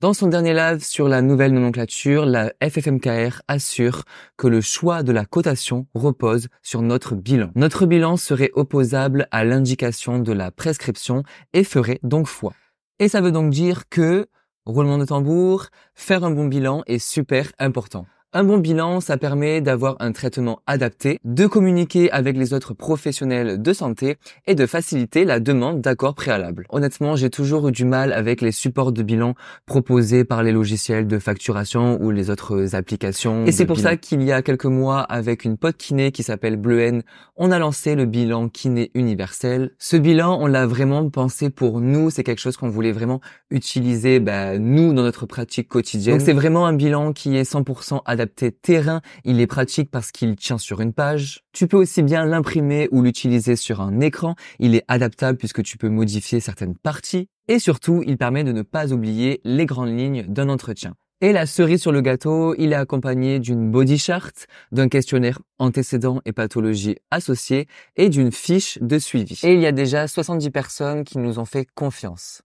Dans son dernier live sur la nouvelle nomenclature, la FFMKR assure que le choix de la cotation repose sur notre bilan. Notre bilan serait opposable à l'indication de la prescription et ferait donc foi. Et ça veut donc dire que, roulement de tambour, faire un bon bilan est super important. Un bon bilan, ça permet d'avoir un traitement adapté, de communiquer avec les autres professionnels de santé et de faciliter la demande d'accords préalables. Honnêtement, j'ai toujours eu du mal avec les supports de bilan proposés par les logiciels de facturation ou les autres applications. Et c'est pour ça qu'il y a quelques mois, avec une pote kiné qui s'appelle Bleuhen, on a lancé le bilan kiné universel. Ce bilan, on l'a vraiment pensé pour nous. C'est quelque chose qu'on voulait vraiment utiliser, bah, nous, dans notre pratique quotidienne. Donc c'est vraiment un bilan qui est 100% adapté terrain, il est pratique parce qu'il tient sur une page. Tu peux aussi bien l'imprimer ou l'utiliser sur un écran, il est adaptable puisque tu peux modifier certaines parties. Et surtout, il permet de ne pas oublier les grandes lignes d'un entretien. Et la cerise sur le gâteau, il est accompagné d'une body chart, d'un questionnaire antécédents et pathologies associées et d'une fiche de suivi. Et il y a déjà 70 personnes qui nous ont fait confiance.